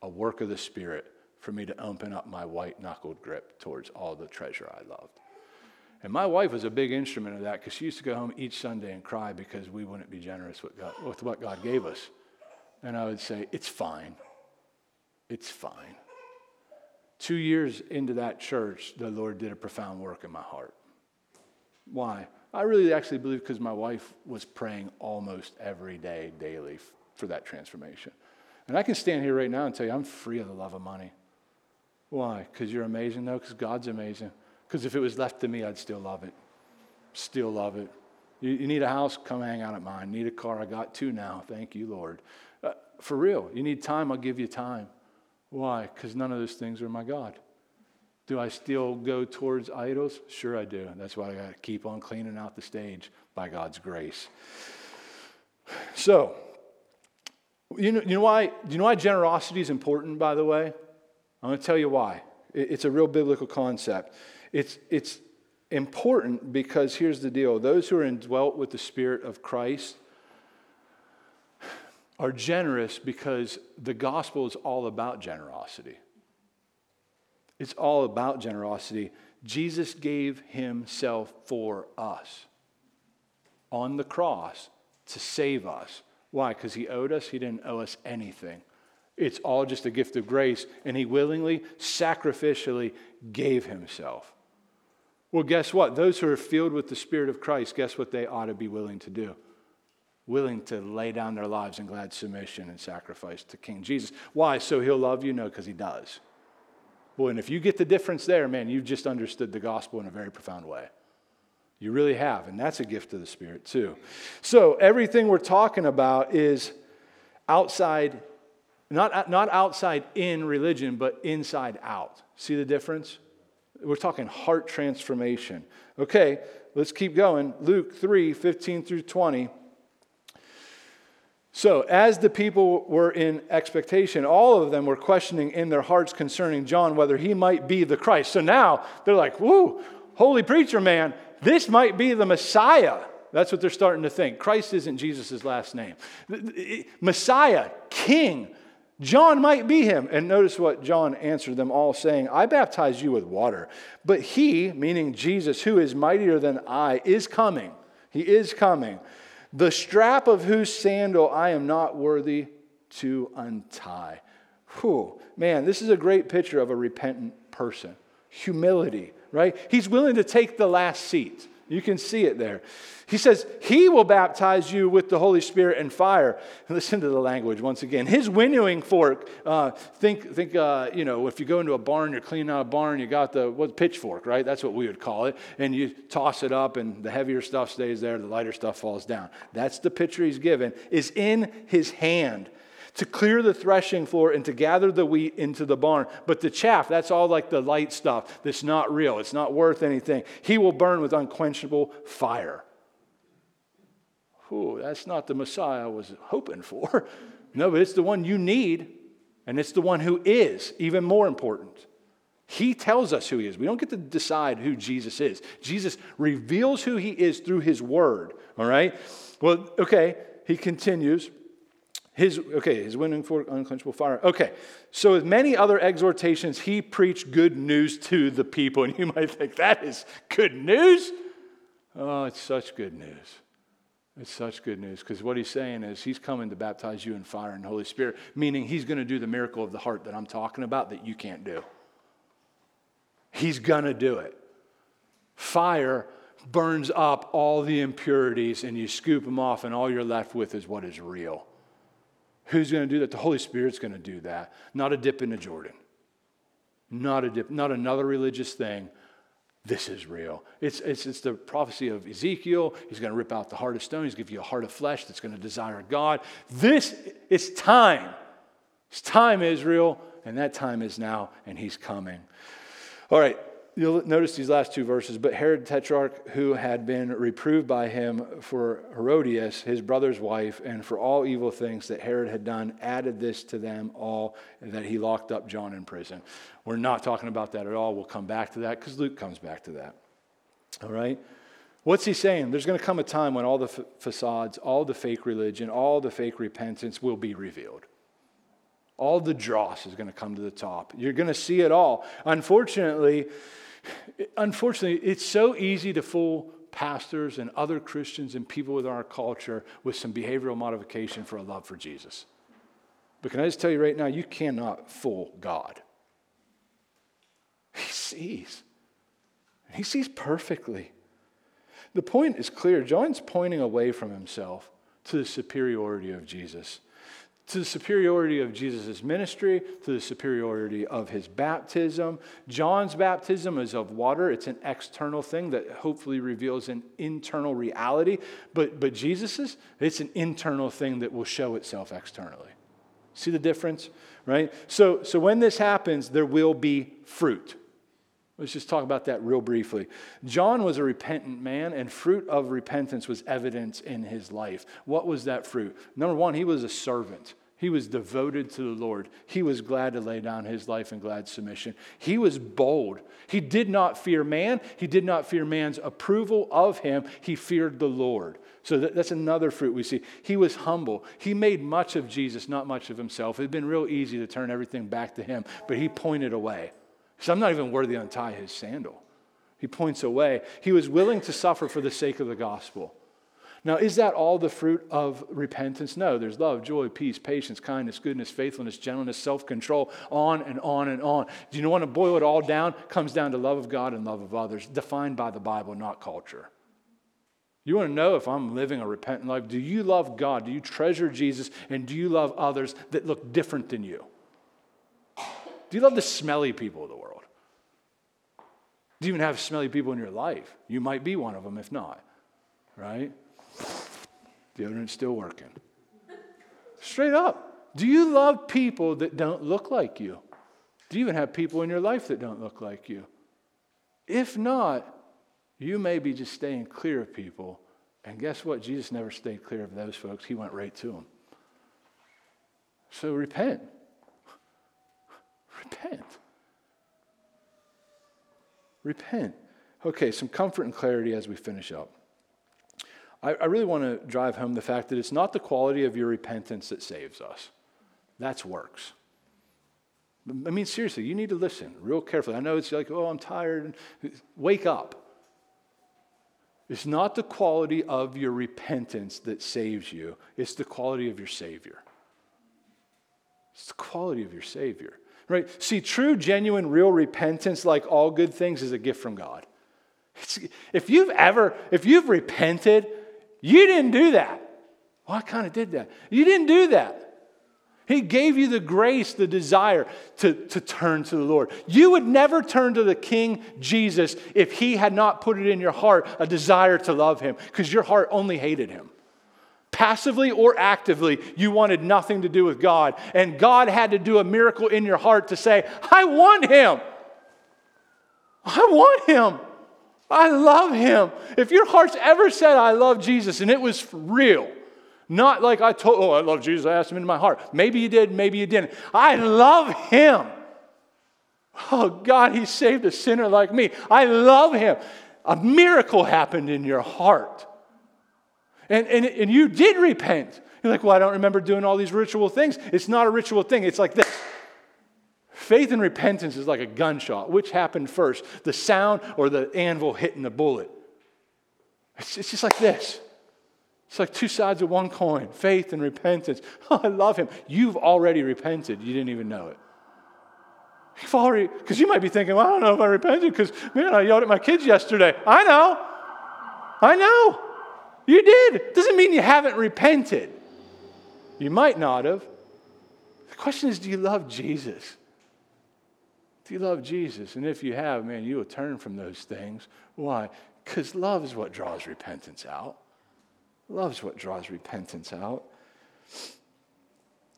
a work of the Spirit for me to open up my white knuckled grip towards all the treasure I loved. And my wife was a big instrument of that because she used to go home each Sunday and cry because we wouldn't be generous with, God, with what God gave us. And I would say, It's fine. It's fine. Two years into that church, the Lord did a profound work in my heart. Why? I really actually believe because my wife was praying almost every day, daily, for that transformation. And I can stand here right now and tell you I'm free of the love of money. Why? Because you're amazing? No, because God's amazing. Because if it was left to me, I'd still love it. Still love it. You, you, need a house? Come hang out at mine. Need a car? I got two now. Thank you, Lord. Uh, for real. You need time? I'll give you time. Why? Because none of those things are my God. Do I still go towards idols? Sure, I do. That's why I got to keep on cleaning out the stage by God's grace. So, you know, you know why? Do you know why generosity is important? By the way, I'm going to tell you why. It's a real biblical concept. It's it's important because here's the deal: those who are indwelt with the Spirit of Christ are generous because the gospel is all about generosity. It's all about generosity. Jesus gave himself for us on the cross to save us. Why? Because he owed us? He didn't owe us anything. It's all just a gift of grace, and he willingly, sacrificially gave himself. Well, guess what? Those who are filled with the Spirit of Christ, guess what they ought to be willing to do? Willing to lay down their lives in glad submission and sacrifice to King Jesus. Why? So he'll love you? No, because he does. Boy, and if you get the difference there, man, you've just understood the gospel in a very profound way. You really have, and that's a gift of the Spirit too. So everything we're talking about is outside, not, not outside in religion, but inside out. See the difference? We're talking heart transformation. Okay, let's keep going. Luke 3 15 through 20. So, as the people were in expectation, all of them were questioning in their hearts concerning John whether he might be the Christ. So now they're like, whoo, holy preacher man, this might be the Messiah. That's what they're starting to think. Christ isn't Jesus' last name. Messiah, King, John might be him. And notice what John answered them all, saying, I baptize you with water, but he, meaning Jesus, who is mightier than I, is coming. He is coming. The strap of whose sandal I am not worthy to untie. Whew, man, this is a great picture of a repentant person. Humility, right? He's willing to take the last seat. You can see it there. He says, He will baptize you with the Holy Spirit and fire. listen to the language once again. His winnowing fork, uh, think, think uh, you know, if you go into a barn, you're cleaning out a barn, you got the what, pitchfork, right? That's what we would call it. And you toss it up, and the heavier stuff stays there, the lighter stuff falls down. That's the picture he's given, is in his hand to clear the threshing floor and to gather the wheat into the barn. But the chaff, that's all like the light stuff that's not real, it's not worth anything. He will burn with unquenchable fire. Ooh, that's not the Messiah I was hoping for. No, but it's the one you need, and it's the one who is even more important. He tells us who he is. We don't get to decide who Jesus is. Jesus reveals who he is through his word, all right? Well, okay, he continues. His, okay, his winnowing fork unquenchable fire. Okay, so with many other exhortations, he preached good news to the people. And you might think, that is good news? Oh, it's such good news. It's such good news because what he's saying is he's coming to baptize you in fire and Holy Spirit, meaning he's going to do the miracle of the heart that I'm talking about that you can't do. He's going to do it. Fire burns up all the impurities and you scoop them off, and all you're left with is what is real. Who's going to do that? The Holy Spirit's going to do that. Not a dip into Jordan. Not a dip, not another religious thing. This is real. It's, it's, it's the prophecy of Ezekiel. He's going to rip out the heart of stone. He's going to give you a heart of flesh that's going to desire God. This, it's time. It's time, Israel, and that time is now, and he's coming. All right, you'll notice these last two verses. But Herod Tetrarch, who had been reproved by him for Herodias, his brother's wife, and for all evil things that Herod had done, added this to them all that he locked up John in prison. We're not talking about that at all. We'll come back to that because Luke comes back to that. All right? What's he saying? There's going to come a time when all the facades, all the fake religion, all the fake repentance will be revealed. All the dross is going to come to the top. You're going to see it all. Unfortunately, unfortunately, it's so easy to fool pastors and other Christians and people within our culture with some behavioral modification for a love for Jesus. But can I just tell you right now, you cannot fool God. He sees. He sees perfectly. The point is clear. John's pointing away from himself to the superiority of Jesus to the superiority of Jesus' ministry, to the superiority of his baptism. John's baptism is of water, it's an external thing that hopefully reveals an internal reality. But, but Jesus's, it's an internal thing that will show itself externally. See the difference? Right? So, so when this happens, there will be fruit. Let's just talk about that real briefly. John was a repentant man, and fruit of repentance was evident in his life. What was that fruit? Number one, he was a servant. He was devoted to the Lord. He was glad to lay down his life in glad submission. He was bold. He did not fear man. He did not fear man's approval of him. He feared the Lord. So that's another fruit we see. He was humble. He made much of Jesus, not much of himself. It had been real easy to turn everything back to him, but he pointed away. So I'm not even worthy to untie his sandal. He points away. He was willing to suffer for the sake of the gospel. Now, is that all the fruit of repentance? No, there's love, joy, peace, patience, kindness, goodness, faithfulness, gentleness, self control, on and on and on. Do you want to boil it all down? It comes down to love of God and love of others, defined by the Bible, not culture. You want to know if I'm living a repentant life? Do you love God? Do you treasure Jesus? And do you love others that look different than you? Do you love the smelly people of the world? Do you even have smelly people in your life? You might be one of them, if not, right? Deodorant's still working. Straight up. Do you love people that don't look like you? Do you even have people in your life that don't look like you? If not, you may be just staying clear of people. And guess what? Jesus never stayed clear of those folks, He went right to them. So repent. Repent. Repent. Okay, some comfort and clarity as we finish up. I, I really want to drive home the fact that it's not the quality of your repentance that saves us, that's works. I mean, seriously, you need to listen real carefully. I know it's like, oh, I'm tired. Wake up. It's not the quality of your repentance that saves you, it's the quality of your Savior. It's the quality of your Savior. Right? See, true, genuine, real repentance, like all good things, is a gift from God. It's, if you've ever, if you've repented, you didn't do that. Well, I kind of did that. You didn't do that. He gave you the grace, the desire to, to turn to the Lord. You would never turn to the King Jesus if He had not put it in your heart a desire to love Him, because your heart only hated Him. Passively or actively, you wanted nothing to do with God. And God had to do a miracle in your heart to say, I want Him. I want Him. I love Him. If your heart's ever said, I love Jesus, and it was real, not like I told, oh, I love Jesus, I asked him into my heart. Maybe you did, maybe you didn't. I love him. Oh, God, he saved a sinner like me. I love him. A miracle happened in your heart. And, and, and you did repent. You're like, well, I don't remember doing all these ritual things. It's not a ritual thing, it's like this. Faith and repentance is like a gunshot. Which happened first, the sound or the anvil hitting the bullet? It's, it's just like this. It's like two sides of one coin faith and repentance. Oh, I love him. You've already repented. You didn't even know it. You've already, because you might be thinking, well, I don't know if I repented because, man, I yelled at my kids yesterday. I know. I know. You did. Doesn't mean you haven't repented. You might not have. The question is, do you love Jesus? Do you love Jesus? And if you have, man, you will turn from those things. Why? Because love is what draws repentance out. Love's what draws repentance out.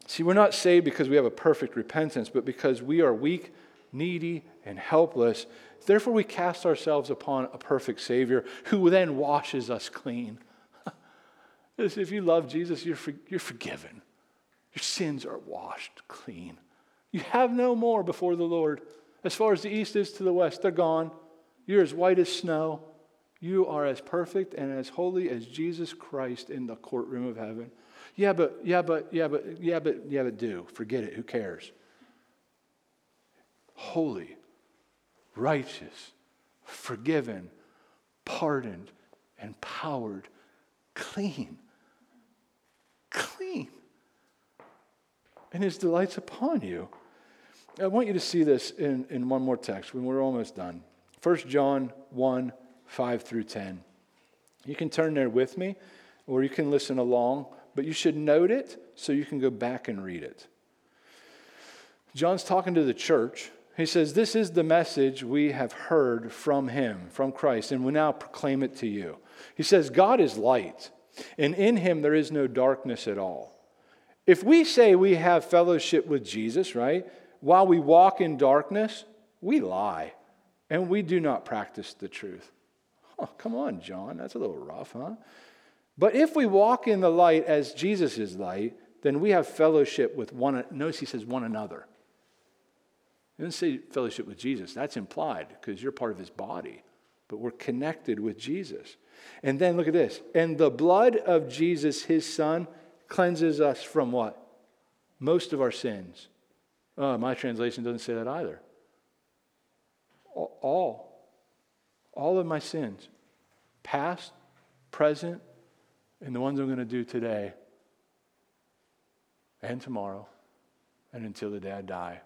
See, we're not saved because we have a perfect repentance, but because we are weak, needy, and helpless. Therefore, we cast ourselves upon a perfect Savior who then washes us clean. if you love Jesus, you're, for, you're forgiven. Your sins are washed clean. You have no more before the Lord. As far as the east is to the west, they're gone. You're as white as snow. You are as perfect and as holy as Jesus Christ in the courtroom of heaven. Yeah, but, yeah, but, yeah, but, yeah, but, yeah, but do. Forget it. Who cares? Holy, righteous, forgiven, pardoned, empowered, clean. Clean. And his delight's upon you. I want you to see this in, in one more text when we're almost done. 1 John 1 5 through 10. You can turn there with me, or you can listen along, but you should note it so you can go back and read it. John's talking to the church. He says, This is the message we have heard from him, from Christ, and we now proclaim it to you. He says, God is light, and in him there is no darkness at all. If we say we have fellowship with Jesus, right, while we walk in darkness, we lie, and we do not practice the truth. Oh, come on, John. That's a little rough, huh? But if we walk in the light as Jesus is light, then we have fellowship with one. Notice he says one another. He doesn't say fellowship with Jesus. That's implied because you're part of his body. But we're connected with Jesus. And then look at this. And the blood of Jesus, his son, cleanses us from what? Most of our sins. Oh, my translation doesn't say that either. All all of my sins, past, present, and the ones I'm going to do today and tomorrow and until the day I die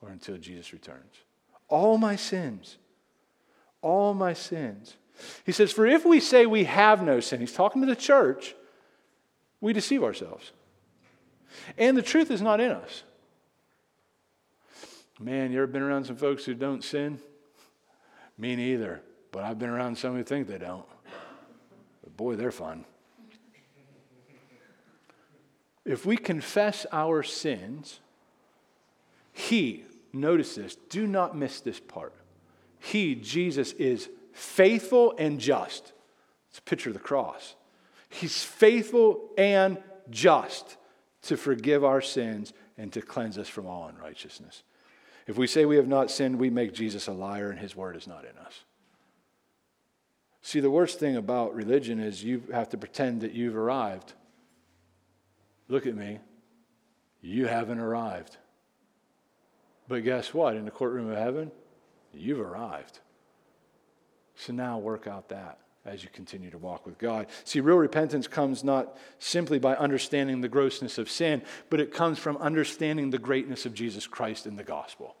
or until Jesus returns. All my sins. All my sins. He says, For if we say we have no sin, he's talking to the church, we deceive ourselves. And the truth is not in us. Man, you ever been around some folks who don't sin? Me neither. But I've been around some who think they don't. But boy, they're fun. If we confess our sins, He, notice this, do not miss this part. He, Jesus, is faithful and just. It's a picture of the cross. He's faithful and just to forgive our sins and to cleanse us from all unrighteousness. If we say we have not sinned, we make Jesus a liar and his word is not in us. See, the worst thing about religion is you have to pretend that you've arrived. Look at me. You haven't arrived. But guess what? In the courtroom of heaven, you've arrived. So now work out that as you continue to walk with God. See, real repentance comes not simply by understanding the grossness of sin, but it comes from understanding the greatness of Jesus Christ in the gospel.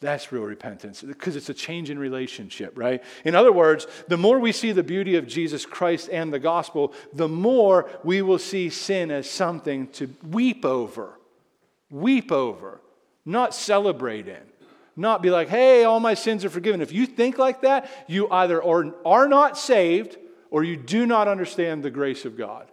That's real repentance because it's a change in relationship, right? In other words, the more we see the beauty of Jesus Christ and the gospel, the more we will see sin as something to weep over, weep over, not celebrate in, not be like, hey, all my sins are forgiven. If you think like that, you either are not saved or you do not understand the grace of God.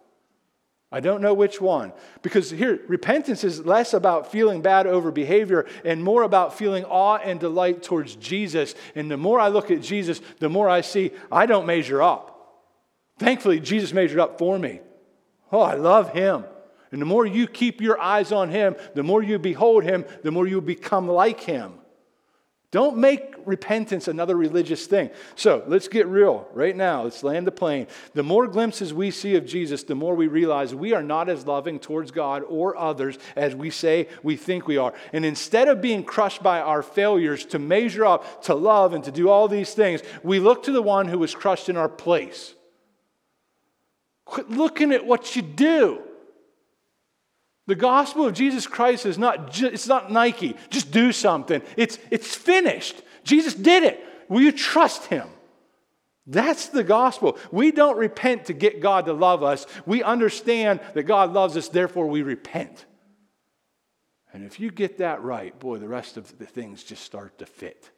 I don't know which one. Because here, repentance is less about feeling bad over behavior and more about feeling awe and delight towards Jesus. And the more I look at Jesus, the more I see I don't measure up. Thankfully, Jesus measured up for me. Oh, I love him. And the more you keep your eyes on him, the more you behold him, the more you become like him. Don't make repentance another religious thing. So let's get real right now. Let's land the plane. The more glimpses we see of Jesus, the more we realize we are not as loving towards God or others as we say we think we are. And instead of being crushed by our failures to measure up, to love, and to do all these things, we look to the one who was crushed in our place. Quit looking at what you do. The gospel of Jesus Christ is not, ju- it's not Nike, just do something. It's, it's finished. Jesus did it. Will you trust him? That's the gospel. We don't repent to get God to love us. We understand that God loves us, therefore we repent. And if you get that right, boy, the rest of the things just start to fit.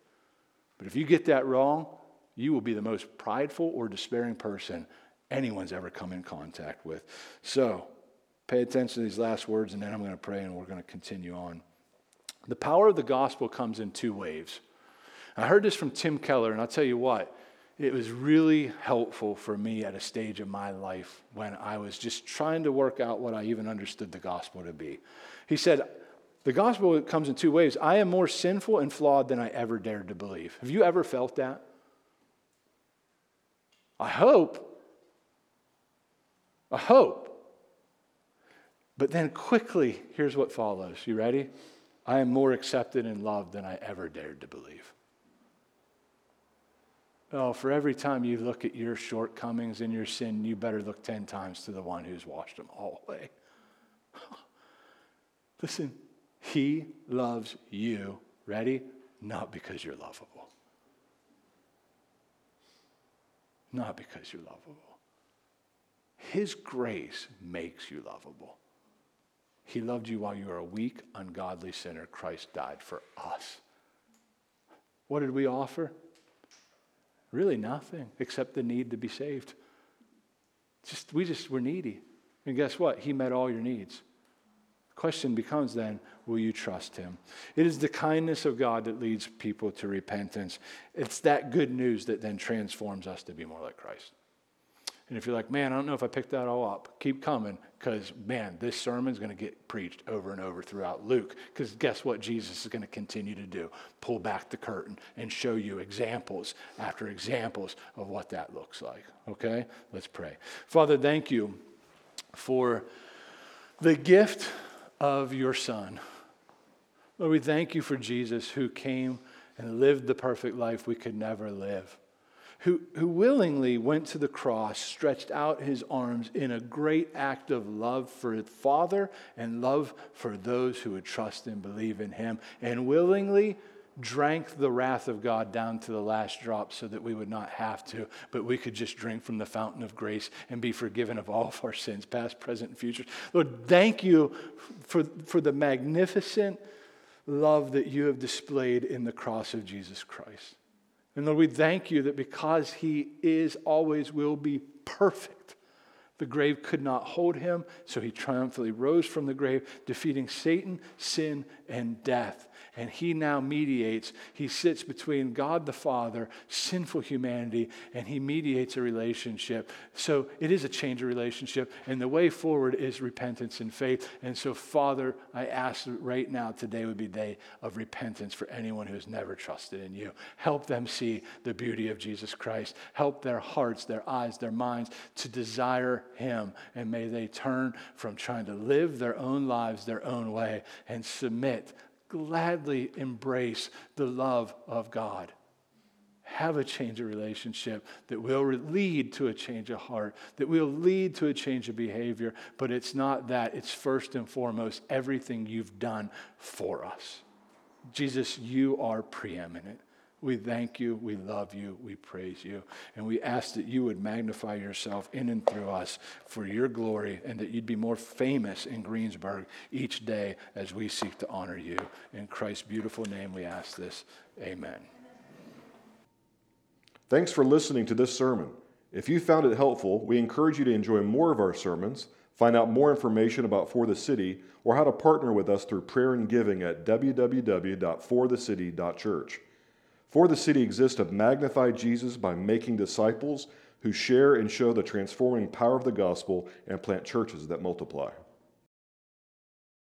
But if you get that wrong, you will be the most prideful or despairing person anyone's ever come in contact with. So, Pay attention to these last words, and then I'm going to pray and we're going to continue on. The power of the gospel comes in two waves. I heard this from Tim Keller, and I'll tell you what, it was really helpful for me at a stage of my life when I was just trying to work out what I even understood the gospel to be. He said, The gospel comes in two ways. I am more sinful and flawed than I ever dared to believe. Have you ever felt that? I hope. I hope. But then quickly, here's what follows. You ready? I am more accepted and loved than I ever dared to believe. Oh, for every time you look at your shortcomings and your sin, you better look 10 times to the one who's washed them all away. Listen, he loves you. Ready? Not because you're lovable. Not because you're lovable. His grace makes you lovable. He loved you while you were a weak, ungodly sinner. Christ died for us. What did we offer? Really nothing except the need to be saved. Just we just were needy. And guess what? He met all your needs. The question becomes then, will you trust him? It is the kindness of God that leads people to repentance. It's that good news that then transforms us to be more like Christ. And if you're like, man, I don't know if I picked that all up, keep coming because, man, this sermon is going to get preached over and over throughout Luke. Because guess what Jesus is going to continue to do? Pull back the curtain and show you examples after examples of what that looks like. Okay? Let's pray. Father, thank you for the gift of your Son. Lord, we thank you for Jesus who came and lived the perfect life we could never live who, who willingly went to the cross, stretched out his arms in a great act of love for his Father and love for those who would trust and believe in him, and willingly drank the wrath of God down to the last drop so that we would not have to, but we could just drink from the fountain of grace and be forgiven of all of our sins, past, present, and future. Lord, thank you for, for the magnificent love that you have displayed in the cross of Jesus Christ. And Lord, we thank you that because He is, always will be perfect, The grave could not hold him, so he triumphantly rose from the grave, defeating Satan, sin, and death. And he now mediates. He sits between God the Father, sinful humanity, and he mediates a relationship. So it is a change of relationship, and the way forward is repentance and faith. And so, Father, I ask right now, today would be day of repentance for anyone who has never trusted in you. Help them see the beauty of Jesus Christ. Help their hearts, their eyes, their minds to desire him. And may they turn from trying to live their own lives their own way and submit gladly embrace the love of God. Have a change of relationship that will lead to a change of heart, that will lead to a change of behavior. But it's not that, it's first and foremost everything you've done for us. Jesus, you are preeminent. We thank you, we love you, we praise you, and we ask that you would magnify yourself in and through us for your glory and that you'd be more famous in Greensburg each day as we seek to honor you. In Christ's beautiful name, we ask this. Amen. Thanks for listening to this sermon. If you found it helpful, we encourage you to enjoy more of our sermons, find out more information about 4TheCity, or how to partner with us through prayer and giving at www.forthecity.church. 4TheCity exists to magnify Jesus by making disciples who share and show the transforming power of the gospel and plant churches that multiply.